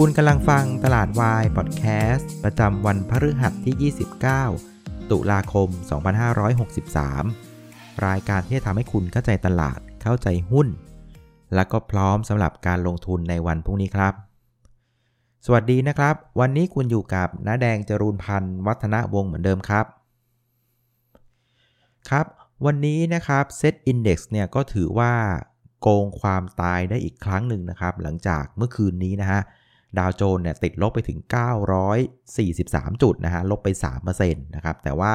คุณกำลังฟังตลาดวายพอดแคสต์ประจำวันพฤหัสที่ 29 ตุลาคม 2563 รายการที่จะทำให้คุณเข้าใจตลาด เข้าใจหุ้น และก็พร้อมสำหรับการลงทุนในวันพรุ่งนี้ครับ สวัสดีนะครับ วันนี้คุณอยู่กับน้าแดงจรูนพันธ์วัฒนวงศ์เหมือนเดิมครับ ครับ วันนี้นะครับเซตอินดี x เนี่ยก็ถือว่าโกงความตายได้อีกครั้งหนึ่งนะครับ หลังจากเมื่อคืนนี้นะฮะ ดาวโจนเนี่ยติดลบไปถึง 943 จุดนะฮะลบไป3%นะครับแต่ว่า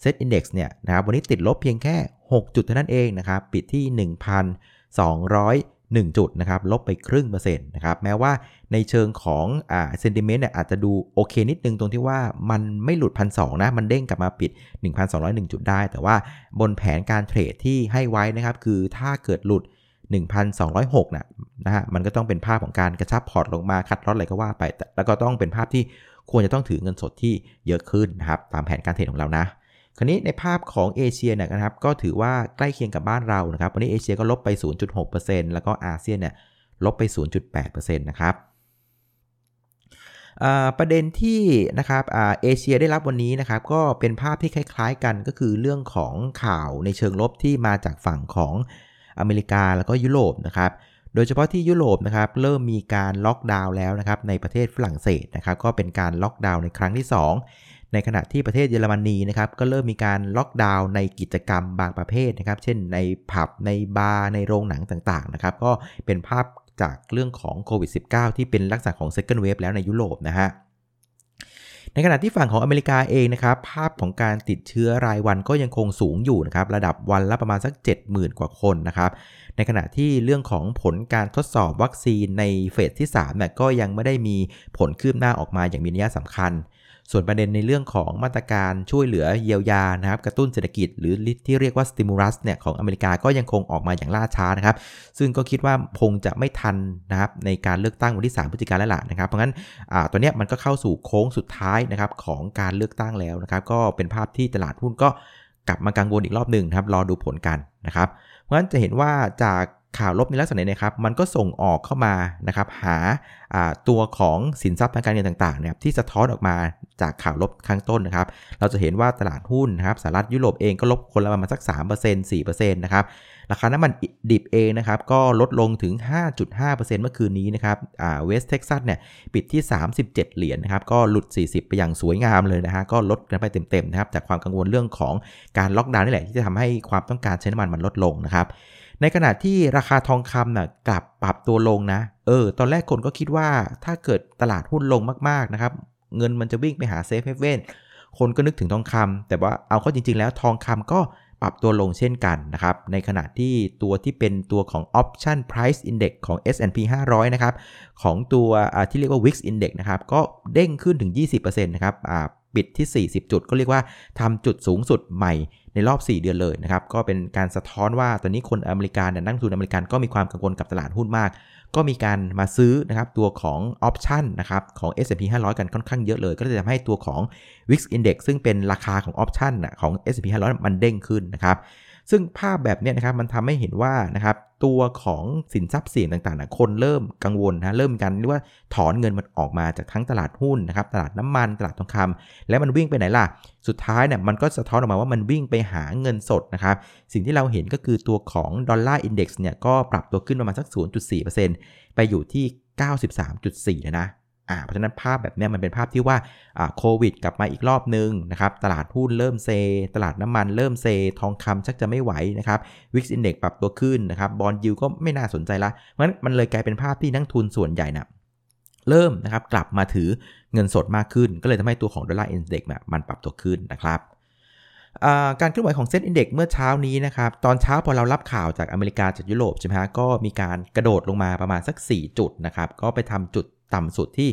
เซตอินดี x เนี่ยนะครับวันนี้ติดลบเพียงแค่ 6 จุดเท่านั้นเองนะครับปิดที่ 1,201 จุดนะครับลบไปครึ่งเปอร์เซ็นต์นะครับแม้ว่าในเชิงของอ่าเซนติเมนต์เนี่ยอาจจะดูโอเคนิดนึงตรงที่ว่ามันไม่หลุดพันสนะ มันเด้งกลับมาปิด 1,201 จุดได้ แต่ว่าบนแผนการเทรดที่ให้ไว้นะครับคือถ้าเกิดหลุด 1,206นะนะฮะมันก็ต้องเป็นภาพของการกระชับพอร์ตลงมาคัดลอตอะไรก็ว่าไป แล้วก็ต้องเป็นภาพที่ควรจะต้องถือเงินสดที่เยอะขึ้นนะครับตามแผนการเทรดของเรานะคราวนี้ในภาพของเอเชียนะครับก็ถือว่าใกล้เคียงกับบ้านเรานะครับวันนี้เอเชียก็ลบไป 0.6%แล้วก็อาเซียนเนี่ยลบไป 0.8%นะครับประเด็นที่นะครับเอเชียได้รับวันนี้นะครับก็เป็นภาพที่คล้าย ๆ กันก็คือเรื่องของข่าวในเชิงลบที่มาจากฝั่งของ อเมริกาแล้วก็ยุโรปนะครับโดยเฉพาะที่ยุโรปนะครับเริ่มมีการล็อกดาวน์แล้วนะครับในประเทศฝรั่งเศสนะครับก็เป็นการล็อกดาวน์ในครั้งที่ 2 ในขณะที่ประเทศเยอรมนีนะครับก็เริ่มมีการล็อกดาวน์ในกิจกรรมบางประเภทนะครับเช่นในผับในบาร์ในโรงหนังต่างๆนะครับก็เป็นภาพจากเรื่องของโควิด -19 ที่เป็นลักษณะของ second wave แล้วในยุโรปนะฮะ ในขณะที่ฝั่งของอเมริกาเองนะครับภาพของการติดเชื้อรายวันก็ยังคงสูงอยู่นะครับระดับวันละประมาณสัก 70,000 กว่าคนนะครับในขณะที่เรื่องของผลการทดสอบวัคซีนในเฟสที่3เนี่ยก็ยังไม่ได้มีผลคืบหน้าออกมาอย่างมีนัยสำคัญ ส่วนประเด็นในเรื่องของมาตรการช่วยเหลือเยียวยานะครับกระตุ้นเศรษฐกิจหรือที่เรียกว่าสติมูลัสเนี่ยของอเมริกาก็ยังคงออกมาอย่างล่าช้านะครับ ซึ่งก็คิดว่าคงจะไม่ทันนะครับในการเลือกตั้งวันที่ 3 พฤศจิกายนแล้วล่ะนะครับเพราะงั้นตอนนี้มันก็เข้าสู่โค้งสุดท้ายนะครับของการเลือกตั้งแล้วนะครับ ก็เป็นภาพที่ตลาดหุ้นก็กลับมากังวลอีกรอบหนึ่งครับรอดูผลกันนะครับ เพราะฉะนั้นจะเห็นว่าจากข่าวลบในลักษณะนี้นะครับมันก็ส่งออกเข้ามานะครับหาตัวของสินทรัพย์ทางการเงินต่างๆนะครับที่สะท้อนออกมา จากข่าวลบข้างต้นนะครับ เราจะเห็นว่าตลาดหุ้นนะครับสหรัฐยุโรปเองก็ลบคนละประมาณสัก 3% 4%นะครับ ราคาน้ำมันดิบเองนะครับ ก็ลดลงถึง 5.5%เมื่อคืนนี้นะครับเวสเท็กซัสเนี่ยปิดที่ 37 เหรียญนะครับ ก็หลุด 40 ไปอย่างสวยงามเลยนะฮะ ก็ลดกันไปเต็มๆนะครับ จากความกังวลเรื่องของการล็อกดาวน์นี่แหละที่จะทำให้ความต้องการใช้น้ำมันมันลดลงนะครับในขณะที่ราคาทองคำน่ะกลับปรับตัวลงนะ เออ ตอนแรกคนก็คิดว่าถ้าเกิดตลาดหุ้นลงมากๆนะครับ เงินมันจะวิ่งไปหา safe haven คนก็นึกถึงทองคำแต่ว่าเอาเข้าจริง ๆ แล้วทองคำก็ปรับตัวลงเช่นกันนะครับ ในขณะที่ตัวที่เป็นตัวของ option price index ของ S&P 500 นะครับ ของตัวที่เรียกว่า Wix index นะครับ ก็เด้งขึ้นถึง 20%นะครับปิดที่ 40 จุดก็เรียกว่าทำจุดสูงสุดใหม่ในรอบ 4 เดือนเลยนะครับ ก็เป็นการสะท้อนว่าตอนนี้คนอเมริกันนักทุนอเมริกันก็มีความกังวลกับตลาดหุ้นมาก ก็มีการมาซื้อนะครับตัวของออปชันนะครับของ S&P 500 กันค่อนข้างเยอะเลย ก็จะทำให้ตัวของ VIX Index ซึ่งเป็นราคาของ option ของ S&P 500 มันเด้งขึ้นนะครับ ซึ่งภาพแบบนี้นะครับมันทำให้เห็นว่านะครับตัวของสินทรัพย์เสี่ยงต่างๆนะคนเริ่มกังวลนะเริ่มกันเรียกว่าถอนเงินมันออกมาจากทั้งตลาดหุ้นนะครับตลาดน้ำมันตลาดทองคำแล้วมันวิ่งไปไหนล่ะ สุดท้ายเนี่ยมันก็สะท้อนออกมาว่ามันวิ่งไปหาเงินสดนะครับสิ่งที่เราเห็นก็คือตัวของ Dollar Index เนี่ยก็ปรับตัวขึ้นประมาณสัก 0.4%ไปอยู่ที่ 93.4เลยนะ อ่าเพราะฉะนั้นภาพแบบนี้มันเป็นภาพที่ว่าโควิด กลับมาอีกรอบนึงนะครับตลาดหุ้นเริ่มเซ ตลาดน้ำมันเริ่มเซ ทองคำชักจะไม่ไหวนะครับ VIX Index ปรับตัวขึ้นนะครับ bond yield ก็ไม่น่าสนใจละเพราะฉะนั้นมันเลยกลายเป็นภาพที่นักลงทุนส่วนใหญ่นะเริ่มนะครับกลับมาถือเงินสดมากขึ้น ก็เลยทำให้ตัวของ Dollar Index มันปรับตัวขึ้นนะครับการเคลื่อนไหวของ SET Index เมื่อเช้านี้นะครับตอนเช้าพอเรารับข่าวจากอเมริกาจากยุโรปใช่ไหมฮะก็มีการกระโดดลงมาประมาณสัก 4 จุดนะครับก็ไปทำจุด ต่ำสุดที่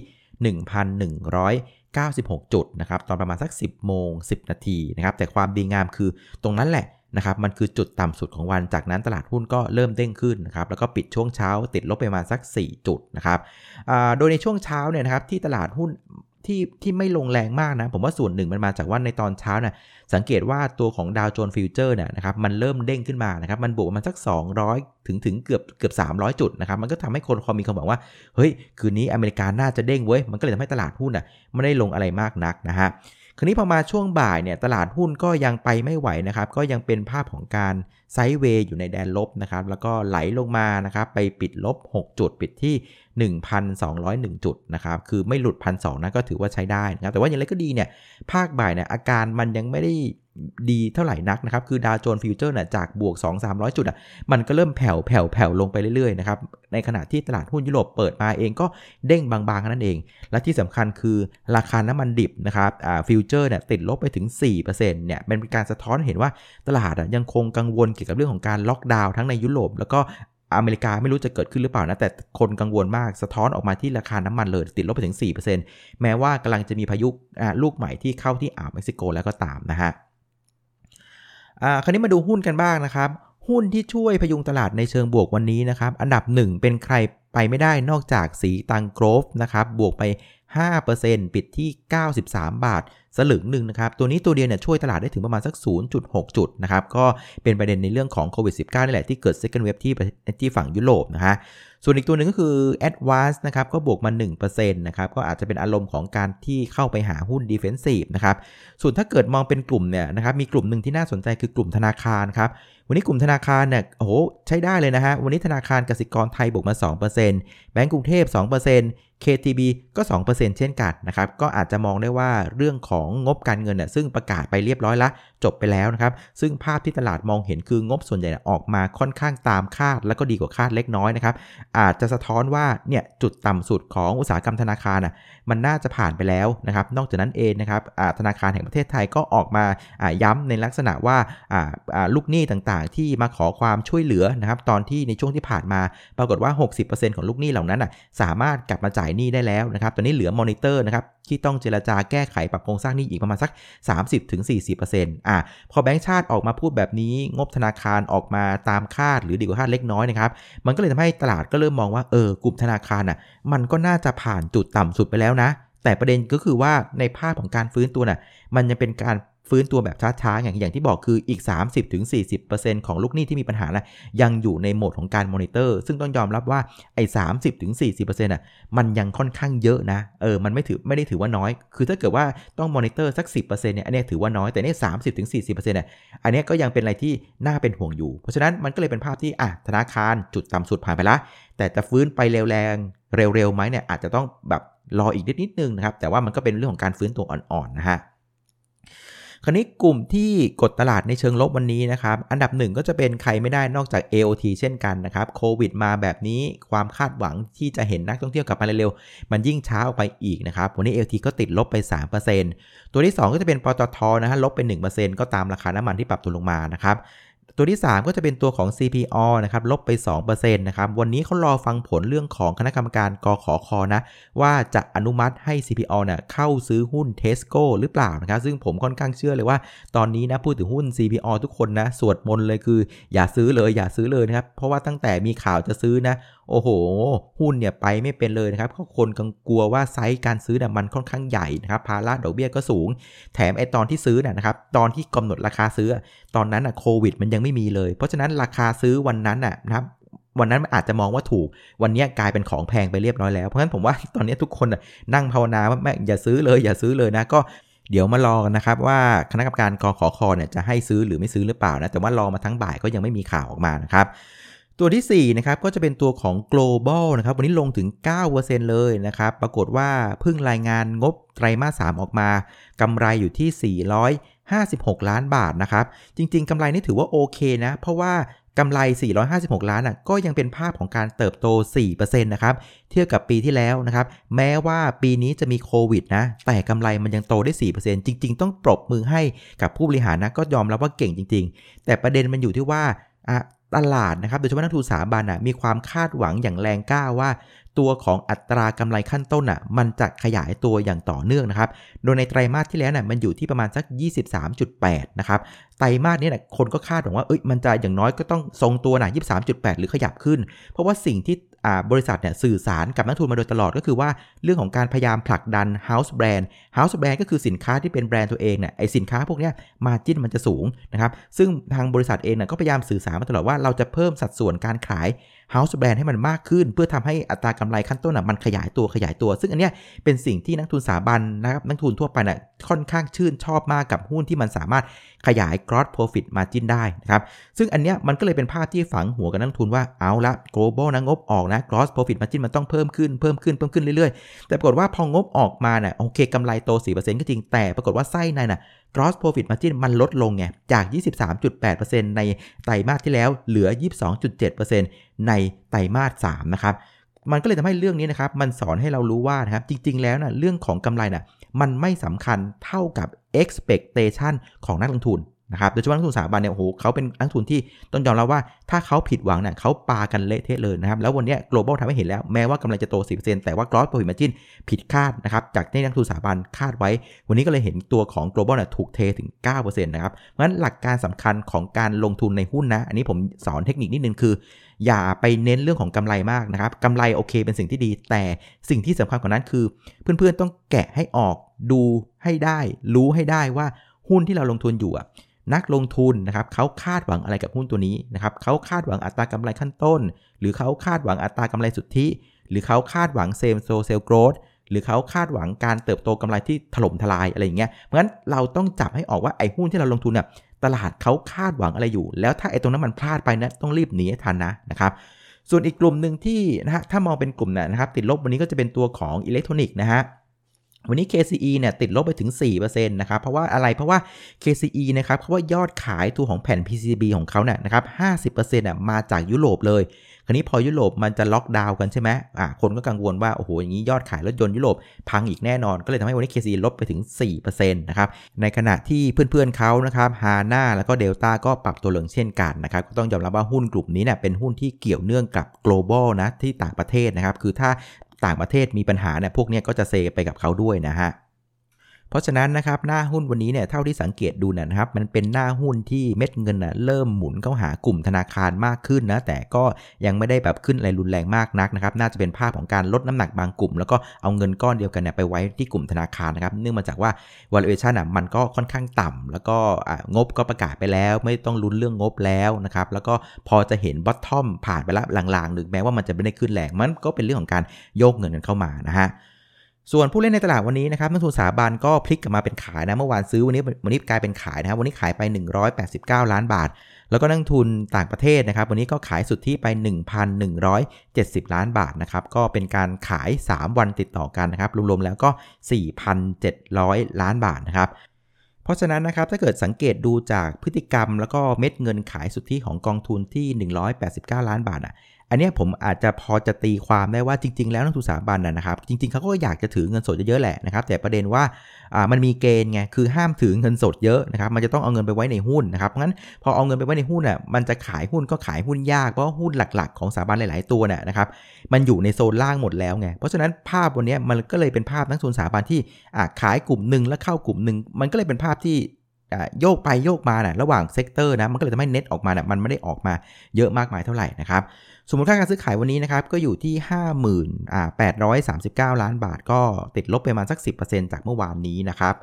1,196 จุดนะครับตอนประมาณสัก 10 โมง 10 นาทีนะครับแต่ความดีงามคือตรงนั้นแหละนะครับมันคือจุดต่ำสุดของวันจากนั้นตลาดหุ้นก็เริ่มเด้งขึ้นนะครับแล้วก็ปิดช่วงเช้าติดลบไปมาสัก 4 จุดนะครับโดยในช่วงเช้าเนี่ยนะครับที่ตลาดหุ้น ที่ที่ไม่ลงแรงมากนะ ผมว่าส่วนหนึ่งมันมาจากว่าในตอนเช้านะ่ะสังเกตว่าตัวของดาวโจนส์ฟิวเจอร์เนี่ยนะครับมันเริ่มเด้งขึ้นมานะครับมันบวกมันสัก 200 ถึงถึงเกือบเกือบ 300 จุดนะครับมันก็ทำให้คนคอมีความบอกว่า เฮ้ย คืนนี้อเมริกาน่าจะเด้งเว้ย มันก็เลยทำให้ตลาดหุ้นอะไม่ได้ลงอะไรมากนักนะฮะคราวนี้พอมาช่วงบ่ายเนี่ยตลาดหุ้นก็ยังไปไม่ไหวนะครับก็ยังเป็นภาพของการไซด์เวย์อยู่ในแดนลบนะครับแล้วก็ไหลลงมานะครับไปปิดลบ 6 จุดปิดที่ 1,201 จุดนะครับคือไม่หลุด 1 2 0 0นะก็ถือว่าใช้ได้นะครับแต่ว่าอย่างไรก็ดีเนี่ยภาคบ่ายเนี่ยอาการมันยังไม่ได้ดีเท่าไหร่นักนะครับ คือ Dow Jones Futures น่ะจากบวก 2-300 จุดอะมันก็เริ่มแผ่วแผ่วแผ่วลงไปเรื่อยๆนะครับในขณะที่ตลาดหุ้นยุโรปเปิดมาเองก็เด้งบางๆนั่นเอง และที่สำคัญคือราคาน้ำมันดิบนะครับอ่าฟิวเจอร์เนี่ยติดลบไปถึง 4%เนี่ยเป็นการสะท้อนเห็นว่าตลาดยังคงกังวลเกี่ยวกับเรื่องของการล็อกดาวน์ทั้งในยุโรปแล้วก็ อเมริกาไม่รู้จะเกิดขึ้นหรือเปล่านะ แต่คนกังวลมากสะท้อนออกมาที่ราคาน้ำมันเลย ติดลบไปถึง 4%แม้ว่ากำลังจะมีพายุลูกใหม่ที่เข้าที่อ่าวเม็กซิโกแล้วก็ตามนะฮะคราวนี้มาดูหุ้นกันบ้างนะครับ หุ้นที่ช่วยพยุงตลาดในเชิงบวกวันนี้นะครับ อันดับ 1 เป็นใครไปไม่ได้นอกจากสีตังโกรฟนะครับบวกไป 5%ปิดที่ 93 บาท สลึงหนึ่งนะครับ ตัวนี้ตัวเดียวเนี่ยช่วยตลาดได้ถึงประมาณสัก 0.6 จุดนะครับ ก็เป็นประเด็นในเรื่องของโควิด -19 นี่แหละที่เกิด second wave ที่ที่ฝั่งยุโรปนะฮะ ส่วนอีกตัวหนึ่งก็คือ Advance นะครับ ก็บวกมา 1%นะครับ ก็อาจจะเป็นอารมณ์ของการที่เข้าไปหาหุ้น Defensive นะครับ ส่วนถ้าเกิดมองเป็นกลุ่มเนี่ยนะครับ มีกลุ่มหนึ่งที่น่าสนใจคือกลุ่มธนาคารครับวันนี้กลุ่มธนาคารเนี่ยโอ้โหใช้ได้เลยนะฮะ วันนี้ธนาคารกสิกรไทยบวกมา 2%แบงก์กรุงเทพ 2% KTB ก็ 2%เช่นกันนะครับ ก็อาจจะมองได้ว่าเรื่องของงบการเงินน่ยซึ่งประกาศไปเรียบร้อยละ จบไปแล้วนะครับ ซึ่งภาพที่ตลาดมองเห็นคืองบส่วนใหญ่ออกมาค่อนข้างตามคาด แล้วก็ดีกว่าคาดเล็กน้อยนะครับ อาจจะสะท้อนว่าเนี่ยจุดต่ำสุดของอุตสาหกรรมธนาคารน่ะมันน่าจะผ่านไปแล้วนะครับ นอกจากนั้นเองนะครับธนาคารแห่งประเทศไทยก็ออกมาย้ำในลักษณะว่าลูกหนี้ต่างๆ ที่มาขอความช่วยเหลือนะครับตอนที่ในช่วงที่ผ่านมา ปรากฏว่า 60%ของลูกหนี้เหล่านั้นสามารถกลับมาจ่ายหนี้ได้แล้วนะครับตอนนี้เหลือมอนิเตอร์นะครับที่ต้องเจรจาแก้ไขปรับโครงสร้างหนี้อีกประมาณสัก 30-40%อะพอแบงก์ชาติออกมาพูดแบบนี้ งบธนาคารออกมาตามคาด หรือดีกว่าคาดเล็กน้อยนะครับมันก็เลยทำให้ตลาดก็เริ่มมองว่าเออกลุ่มธนาคารอะมันก็น่าจะผ่านจุดต่ำสุดไปแล้วนะ แต่ประเด็นก็คือว่าในภาพของการฟื้นตัวน่ะมันยังเป็นการ ฟื้นตัวแบบช้าๆ อย่างอย่างที่บอกคืออีก 30-40%ของลูกหนี้ที่มีปัญหานะยังอยู่ในโหมดของการมอนิเตอร์ ซึ่งต้องยอมรับว่าไอ้30-40%อะมันยังค่อนข้างเยอะนะเออมันไม่ถือไม่ได้ถือว่าน้อย คือถ้าเกิดว่าต้องมอนิเตอร์สัก10%เนี่ยอันนี้ถือว่าน้อยแต่นี่30-40%เนี่ยอันนี้ก็ยังเป็นอะไรที่น่าเป็นห่วงอยู่ เพราะฉะนั้นมันก็เลยเป็นภาพที่อะธนาคารจุดต่ำสุดผ่านไปละแต่จะฟื้นไปเร็วแรงเร็วๆไหมเนี่ยอาจจะต้องแบบรออีกนิดนิดนึงนะครับแต่ว่ามันก็เป็นเรื่องของการฟื้นตัวอ่อนๆนะฮะ คราวนี้กลุ่มที่กดตลาดในเชิงลบวันนี้นะครับ อันดับหนึ่งก็จะเป็นใครไม่ได้นอกจาก AOT เช่นกันนะครับโควิดมาแบบนี้ความคาดหวังที่จะเห็นนักท่องเที่ยวกลับมาเร็วๆ มันยิ่งช้าออกไปอีกนะครับ วันนี้ AOT ก็ติดลบไป 3%ตัวที่ 2 ก็จะเป็นปตทนะฮะลบไป 1%ก็ตามราคาน้ำมันที่ปรับตัวลงมานะครับ ตัวที่ 3 ก็จะเป็นตัวของ CPO นะครับลบไป2%นะครับวันนี้เขารอฟังผลเรื่องของคณะกรรมการกขอคอนะ ว่าจะอนุมัติให้ CPO เนี่ยเข้าซื้อหุ้น Tesco หรือเปล่านะครับซึ่งผมค่อนข้างเชื่อเลยว่า ตอนนี้นะพูดถึงหุ้น CPO ทุกคนนะสวดมนต์เลยคือ อย่าซื้อเลยอย่าซื้อเลยนะครับเพราะว่าตั้งแต่มีข่าวจะซื้อนะ โอ้โห หุ้นเนี่ยไปไม่เป็นเลยนะครับเพราะคนกังกลัวว่าไซส์การซื้อเนี่ยมันค่อนข้างใหญ่นะครับภาระดอกเบี้ยก็สูง แถมไอตอนที่ซื้อน่ะนะครับตอนที่กำหนดราคาซื้อ ตอนนั้นอะโควิด มันยังไม่มีเลย เพราะฉะนั้นราคาซื้อวันนั้นอะนะครับวันนั้นอาจจะมองว่าถูก วันนี้กลายเป็นของแพงไปเรียบร้อยแล้ว เพราะฉะนั้นผมว่าตอนนี้ทุกคนนั่งภาวนาว่าแม่อย่าซื้อเลยอย่าซื้อเลยนะก็เดี๋ยวมารอกันนะครับว่าคณะกรรมการกขอคอเนี่ยจะให้ซื้อหรือไม่ซื้อหรือเปล่านะแต่ว่ารอมาทั้งบ่ายก็ยังไม่มีข่าวออกมานะครับ ตัวที่4นะครับก็จะเป็นตัวของ global นะครับวันนี้ลงถึง 9%เลยนะครับ ปรากฏว่าเพิ่งรายงานงบไตรมาส 3 ออกมากำไรอยู่ที่ 456 ล้านบาทนะครับ จริง ๆกำไรนี่ถือว่าโอเคนะ เพราะว่ากำไร 456 ล้านอะก็ยังเป็นภาพของการเติบโต 4%นะครับ เทียบกับปีที่แล้วนะครับ แม้ว่าปีนี้จะมีโควิดนะ แต่กำไรมันยังโตได้ 4%จริง ๆ ต้องปรบมือให้กับผู้บริหารนะ ก็ยอมรับว่าเก่งจริง ๆ แต่ประเด็นมันอยู่ที่ว่า ตลาดนะครับ โดยเฉพาะนักทุนสถาบันอะมีความคาดหวังอย่างแรงกล้าว่า ตัวของอัตรากำไรขั้นต้นอะมันจะขยายตัวอย่างต่อเนื่องนะครับ โดยในไตรมาสที่แล้วน่ะมันอยู่ที่ประมาณสัก 23.8 นะครับ ไตรมาสนี้น่ะคนก็คาดหวังว่าเอ้ยมันจะอย่างน้อยก็ต้องทรงตัวน่ะ23.8 หรือขยับขึ้น เพราะว่าสิ่งที่ บริษัทเนี่ยสื่อสารกับนักทุนมาโดยตลอดก็คือว่าเรื่องของการพยายามผลักดัน house brand house brand ก็คือสินค้าที่เป็นแบรนด์ตัวเองเนี่ยไอสินค้าพวกนี้มาจิ้นมันจะสูงนะครับซึ่งทางบริษัทเองเนี่ยก็พยายามสื่อสารมาตลอดว่าเราจะเพิ่มสัดส่วนการขาย House Brand ให้มันมากขึ้น เพื่อทำให้อัตรากำไรขั้นต้นมันขยายตัวขยายตัว ซึ่งอันเนี้ยเป็นสิ่งที่นักทุนสถาบันนะครับนักทุนทั่วไปน่ะค่อนข้างชื่นชอบมากกับหุ้นที่มันสามารถขยาย gross profit margin ได้นะครับซึ่งอันเนี้ยมันก็เลยเป็นภาพที่ฝังหัวกับนักทุนว่าเอาละ global นะงบออกนะ gross profit margin มันต้องเพิ่มขึ้นเพิ่มขึ้นเพิ่มขึ้นเรื่อยๆ แต่ปรากฏว่าพองบออกมาเนี่ยโอเคกำไรโต 4%ก็จริงแต่ปรากฏว่าไส้ในน่ะ gross profit margin มันลดลงไงจาก 23.8%ในไตรมาสที่แล้วเหลือ 22.7%ในไตรมาส3นะครับมันก็เลยทำให้เรื่องนี้นะครับ มันสอนให้เรารู้ว่านะครับ จริง ๆ แล้วนะเรื่องของกำไรนะมันไม่สำคัญเท่ากับ expectation ของนักลงทุน นะครับโดยเฉพาะนักทุนสถาบันเนี่ยโอ้โหเขาเป็นนักทุนที่ต้องยอมรับว่าถ้าเขาผิดหวังเนี่ยเขาปากันเละเทะเลยนะครับ แล้ววันนี้ global ทำให้เห็นแล้ว แม้ว่ากำไรจะโต 10%แต่ว่า gross profit margin ผิดคาดนะครับ จากที่นักทุนสถาบันคาดไว้ วันนี้ก็เลยเห็นตัวของ global เนี่ยถูกเทถึง 9%นะครับเพราะฉะนั้นหลักการสำคัญของการลงทุนในหุ้นนะ อันนี้ผมสอนเทคนิคนิดนึงคือ อย่าไปเน้นเรื่องของกำไรมากนะครับกำไรโอเค เป็นสิ่งที่ดี แต่สิ่งที่สำคัญกว่านั้นคือ เพื่อนๆต้องแกะให้ออกดูให้ได้ รู้ให้ได้ว่าหุ้นที่เราลงทุนอยู่อะ นักลงทุนนะครับเขาคาดหวังอะไรกับหุ้นตัวนี้นะครับเขาคาดหวังอัตรากำไรขั้นต้น หรือเขาคาดหวังอัตรากำไรสุทธิ หรือเขาคาดหวัง same store sales growth หรือเขาคาดหวังการเติบโตกำไรที่ถล่มทลายอะไรอย่างเงี้ยเพราะฉะนั้นเราต้องจับให้ออกว่าไอ้หุ้นที่เราลงทุนเนี่ยตลาดเขาคาดหวังอะไรอยู่ แล้วถ้าไอ้ตรงนั้นมันพลาดไปนะต้องรีบหนีให้ทันนะนะครับส่วนอีกกลุ่มหนึ่งที่นะฮะถ้ามองเป็นกลุ่มนะครับติดลบวันนี้ก็จะเป็นตัวของอิเล็กทรอนิกส์นะฮะ วันนี้ KCE เนี่ยติดลบไปถึง4%นะครับ เพราะว่าอะไร เพราะว่า KCE นะครับเพราะว่ายอดขายตัวของแผ่น PCB ของเขาเนี่ยนะครับ 50%อะมาจากยุโรปเลย คราวนี้พอยุโรปมันจะล็อกดาวน์กันใช่ไหมอ่าคนก็กังวลว่า โอ้โห อย่างนี้ยอดขายรถยนต์ยุโรปพังอีกแน่นอน ก็เลยทำให้วันนี้ KCE ลบไปถึง4%นะครับ ในขณะที่เพื่อนๆเขานะครับฮาน่าแล้วก็เดลต้าก็ปรับตัวลงเช่นกันนะครับ ก็ต้องยอมรับว่าหุ้นกลุ่มนี้เนี่ยเป็นหุ้นที่เกี่ยวเนื่องกับ global นะที่ต่างประเทศนะครับ คือถ้า ต่างประเทศมีปัญหาเนี่ยพวกนี้ก็จะเซไปกับเขาด้วยนะฮะ ราะฉะนั้นนะครับหน้าหุ้นวันนี้เนี่ยเท่าที่สังเกตดูนะครับ มันเป็นหน้าหุ้นที่เม็ดเงินนะเริ่มหมุนเข้าหากลุ่มธนาคารมากขึ้นนะแต่ก็ยังไม่ได้แบบขึ้นอะไรรุนแรงมากนักนะครับน่าจะเป็นภาพของการลดน้ำหนักบางกลุ่ม แล้วก็เอาเงินก้อนเดียวกันเนี่ยไปไว้ที่กลุ่มธนาคารนะครับเนื่องมาจากว่า valuation อะมันก็ค่อนข้างต่ำแล้วก็งบก็ประกาศไปแล้ว ไม่ต้องลุ้นเรื่องงบแล้วนะครับแล้วก็พอจะเห็น bottom ผ่านไปแล้วลางๆหรือแม้ว่ามันจะไม่ได้ขึ้นแรงมันก็เป็นเรื่องของการโยกเงินกันเข้ามานะฮะ ส่วนผู้เล่นในตลาดวันนี้นะครับนักทุนสถาบันก็พลิกกลับมาเป็นขายนะ เมื่อวานซื้อวันนี้วันนี้กลายเป็นขายนะครับวันนี้ขายไป 189 ล้านบาท แล้วก็นักทุนต่างประเทศนะครับ วันนี้ก็ขายสุดที่ไป 1,170 ล้านบาทนะครับก็เป็นการขาย 3 วันติดต่อกันนะครับรวมๆแล้วก็ 4,700 ล้านบาทนะครับเพราะฉะนั้นนะครับถ้าเกิดสังเกตดูจากพฤติกรรม แล้วก็เม็ดเงินขายสุทธิของกองทุนที่ 189 ล้านบาทอะอันนี้ผมอาจจะพอจะตีความได้ว่าจริง ๆ แล้วนักทุนสถาบันนะครับ จริงๆเขาก็อยากจะถือเงินสดเยอะๆแหละนะครับ แต่ประเด็นว่ามันมีเกณฑ์ไงคือห้ามถือเงินสดเยอะนะครับ มันจะต้องเอาเงินไปไว้ในหุ้นนะครับงั้นพอเอาเงินไปไว้ในหุ้นอะมันจะขายหุ้นก็ขายหุ้นยากเพราะหุ้นหลัก ๆ ของสถาบันหลาย ๆตัวเนี่ยนะครับมันอยู่ในโซนล่างหมดแล้วไงเพราะฉะนั้นภาพวันนี้มันก็เลยเป็นภาพนักทุนสถาบันที่ขายกลุ่มหนึ่งแล้วเข้ากลุ่มหนึ่งมันก็เลยเป็นภาพที่ โยกไปโยกมานะระหว่าง sector นะมันก็เลยทำให้เน็ตออกมานะมันไม่ได้ออกมาเยอะมากมายเท่าไหร่นะครับส่วนมูลค่าการซื้อขายวันนี้นะครับก็อยู่ที่ 5839 ล้านบาท ก็ติดลบไปประมาณสัก 10%จากเมื่อวานนี้นะครับ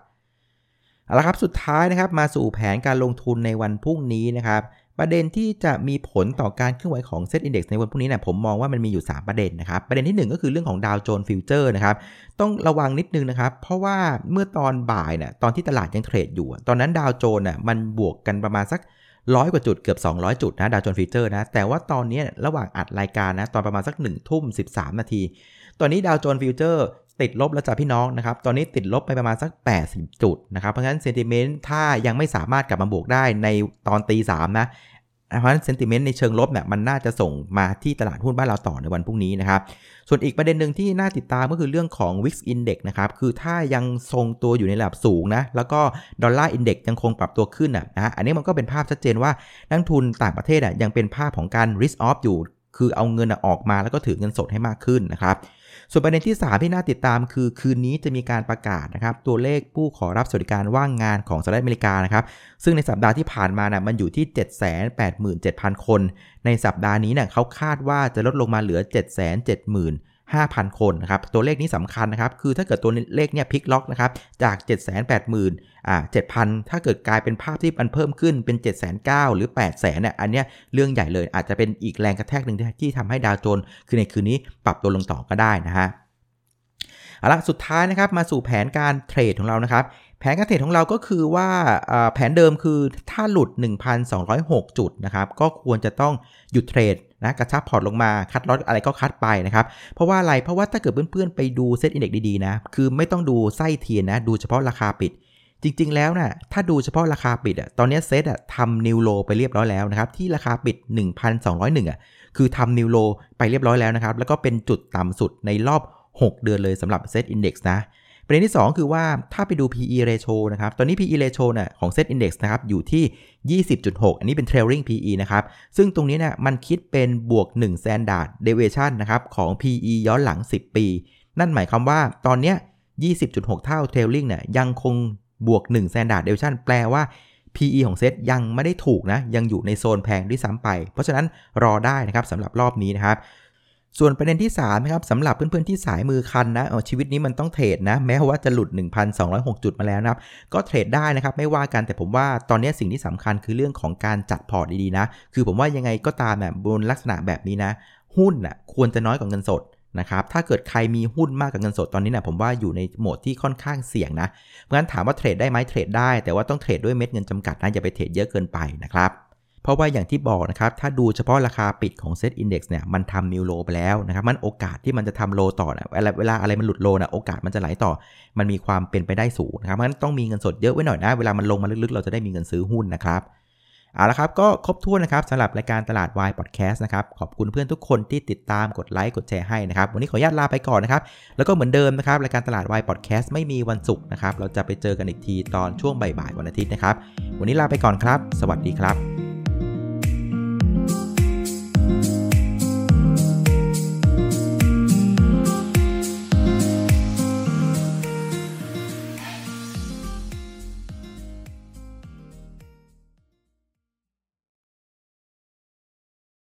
เอาละครับสุดท้ายนะครับมาสู่แผนการลงทุนในวันพรุ่งนี้นะครับ ประเด็นที่จะมีผลต่อการเคลื่อนไหวของเซ็ตอินดี x ในวันพรุ่งนี้เนี่ยผมมองว่ามันมีอยู่ 3 ประเด็นนะครับ ประเด็นที่ 1 ก็คือเรื่องของดาวโจนส์ Future นะครับ ต้องระวังนิดนึงนะครับ เพราะว่าเมื่อตอนบ่ายเนี่ยตอนที่ตลาดยังเทรดอยู่ ตอนนั้นดาวโจนส์น่ะมันบวกกันประมาณสักร้อยกว่าจุดเกือบ 200 จุดนะดาวโจนส์ Future นะ แต่ว่าตอนนี้ระหว่างอัดรายการนะตอนประมาณสัก1ทุ่ม13 นาที ตอนนี้ดาวโจนส์ Future ติดลบแล้วจ้ะพี่น้องนะครับ ตอนนี้ติดลบไปประมาณสัก 80 จุดนะครับ เพราะฉะนั้น sentiment ถ้ายังไม่สามารถกลับมาบวกได้ในตอนตีสามนะ เพราะฉะนั้น sentiment ในเชิงลบเนี่ยมันน่าจะส่งมาที่ตลาดหุ้นบ้านเราต่อในวันพรุ่งนี้นะครับ ส่วนอีกประเด็นหนึ่งที่น่าติดตามก็คือเรื่องของ VIX Index นะครับ คือถ้ายังทรงตัวอยู่ในระดับสูงนะ แล้วก็ Dollar Index ยังคงปรับตัวขึ้นอะนะ อันนี้มันก็เป็นภาพชัดเจนว่านักทุนต่างประเทศอะยังเป็นภาพของการ risk off อยู่ คือเอาเงินออกมาแล้วก็ถือเงินสดให้มากขึ้นนะครับ ส่วนประเด็นที่ 3 ที่น่าติดตามคือคืนนี้จะมีการประกาศนะครับตัวเลขผู้ขอรับสวัสดิการว่างงานของสหรัฐอเมริกานะครับ ซึ่งในสัปดาห์ที่ผ่านมานะมันอยู่ที่ 787,000 คน ในสัปดาห์นี้เนี่ยเขาคาดว่าจะลดลงมาเหลือ 7 7 0 0 0 5,000 คนนะครับตัวเลขนี้สำคัญนะครับ คือถ้าเกิดตัวเลขเนี่ยพลิกล็อกนะครับจาก 780,000อ่า7,000 ถ้าเกิดกลายเป็นภาพที่มันเพิ่มขึ้นเป็น 7,900หรือ800,000เนี่ยอันเนี้ยเรื่องใหญ่เลยอาจจะเป็นอีกแรงกระแทกหนึ่งที่ทำให้ดาวโจนส์คือในคืนนี้ปรับตัวลงต่อก็ได้นะฮะเอาละสุดท้ายนะครับมาสู่แผนการเทรดของเรานะครับแผนการเทรดของเราก็คือว่าแผนเดิมคือถ้าหลุด 1,206 จุดนะครับก็ควรจะต้องหยุดเทรด นะกระชับพอร์ตลงมา cut loss อะไรก็ cut ไปนะครับ เพราะว่าอะไรเพราะว่าถ้าเกิดเพื่อนๆ ไปดู SET Index ดีๆนะคือไม่ต้องดูไส้เทียนนะดูเฉพาะราคาปิด จริงๆแล้วนะ่ะถ้าดูเฉพาะราคาปิดอะตอนนี้เซตอะทำนิวโลไปเรียบร้อยแล้วนะครับที่ราคาปิด 1,201อะคือทำนิวโลไปเรียบร้อยแล้วนะครับแล้วก็เป็นจุดต่ำสุดในรอบ 6 เดือนเลยสำหรับเซตอินดี x นะ ประเด็นที่ 2 คือว่าถ้าไปดู PE ratio นะครับ ตอนนี้ PE ratio น่ะของ Set Index นะครับ อยู่ที่ 20.6 อันนี้เป็น trailing PE นะครับ ซึ่งตรงนี้เนี่ยมันคิดเป็นบวก 1 standard deviation นะครับของ PE ย้อนหลัง 10 ปี นั่นหมายความว่าตอนเนี้ย20.6 เท่า trailing เนี่ยยังคงบวก 1 standard deviation แปลว่า PE ของเซตยังไม่ได้ถูกนะ ยังอยู่ในโซนแพงด้วยซ้ำไป เพราะฉะนั้นรอได้นะครับสำหรับรอบนี้นะครับ ส่วนประเด็นที่3นะครับสำหรับเพื่อนๆที่สายมือคันนะชีวิตนี้มันต้องเทรดนะ แม้ว่าจะหลุด 1,206 จุดมาแล้วนะครับ ก็เทรดได้นะครับ ไม่ว่ากันแต่ผมว่าตอนนี้สิ่งที่สำคัญคือเรื่องของการจัดพอร์ตดีๆนะ คือผมว่ายังไงก็ตามแบบบนลักษณะแบบนี้นะ หุ้นนะควรจะน้อยกว่าเงินสดนะครับถ้าเกิดใครมีหุ้นมากกว่าเงินสดตอนนี้นะผมว่าอยู่ในโหมดที่ค่อนข้างเสี่ยงนะเพราะฉะนั้นถามว่าเทรดได้ไหมเทรดได้ แต่ว่าต้องเทรดด้วยเม็ดเงินจำกัดนะอย่าไปเทรดเยอะเกินไปนะครับ เพราะว่าอย่างที่บอกนะครับ ถ้าดูเฉพาะราคาปิดของเซตอินดี x เนี่ย มันทำ new low ไปแล้วนะครับ มันโอกาสที่มันจะทำ low ต่อนะเวลาเวลาอะไรมันหลุด low นะโอกาสมันจะไหลต่อ มันมีความเป็นไปได้สูงนะครับมันต้องมีเงินสดเยอะไว้หน่อยนะ เวลามันลงมาลึกๆ เราจะได้มีเงินซื้อหุ้นนะครับเอาละครับ ก็ครบถ้วนนะครับสำหรับรายการตลาดวายพอดแคสต์นะครับ ขอบคุณเพื่อนทุกคนที่ติดตามกดไลค์กดแชร์ให้นะครับ วันนี้ขออนุญาตลาไปก่อนนะครับ แล้วก็เหมือนเดิมนะครับ รายการตลาดวายพอดแคสต์ไม่มีวันศุกร์นะครับ เราจะไปเจอกันอีกทีตอนช่วงบ่ายๆวันอาทิตย์นะครับ วันนี้ลาไปก่อนครับ สวัสดีครับ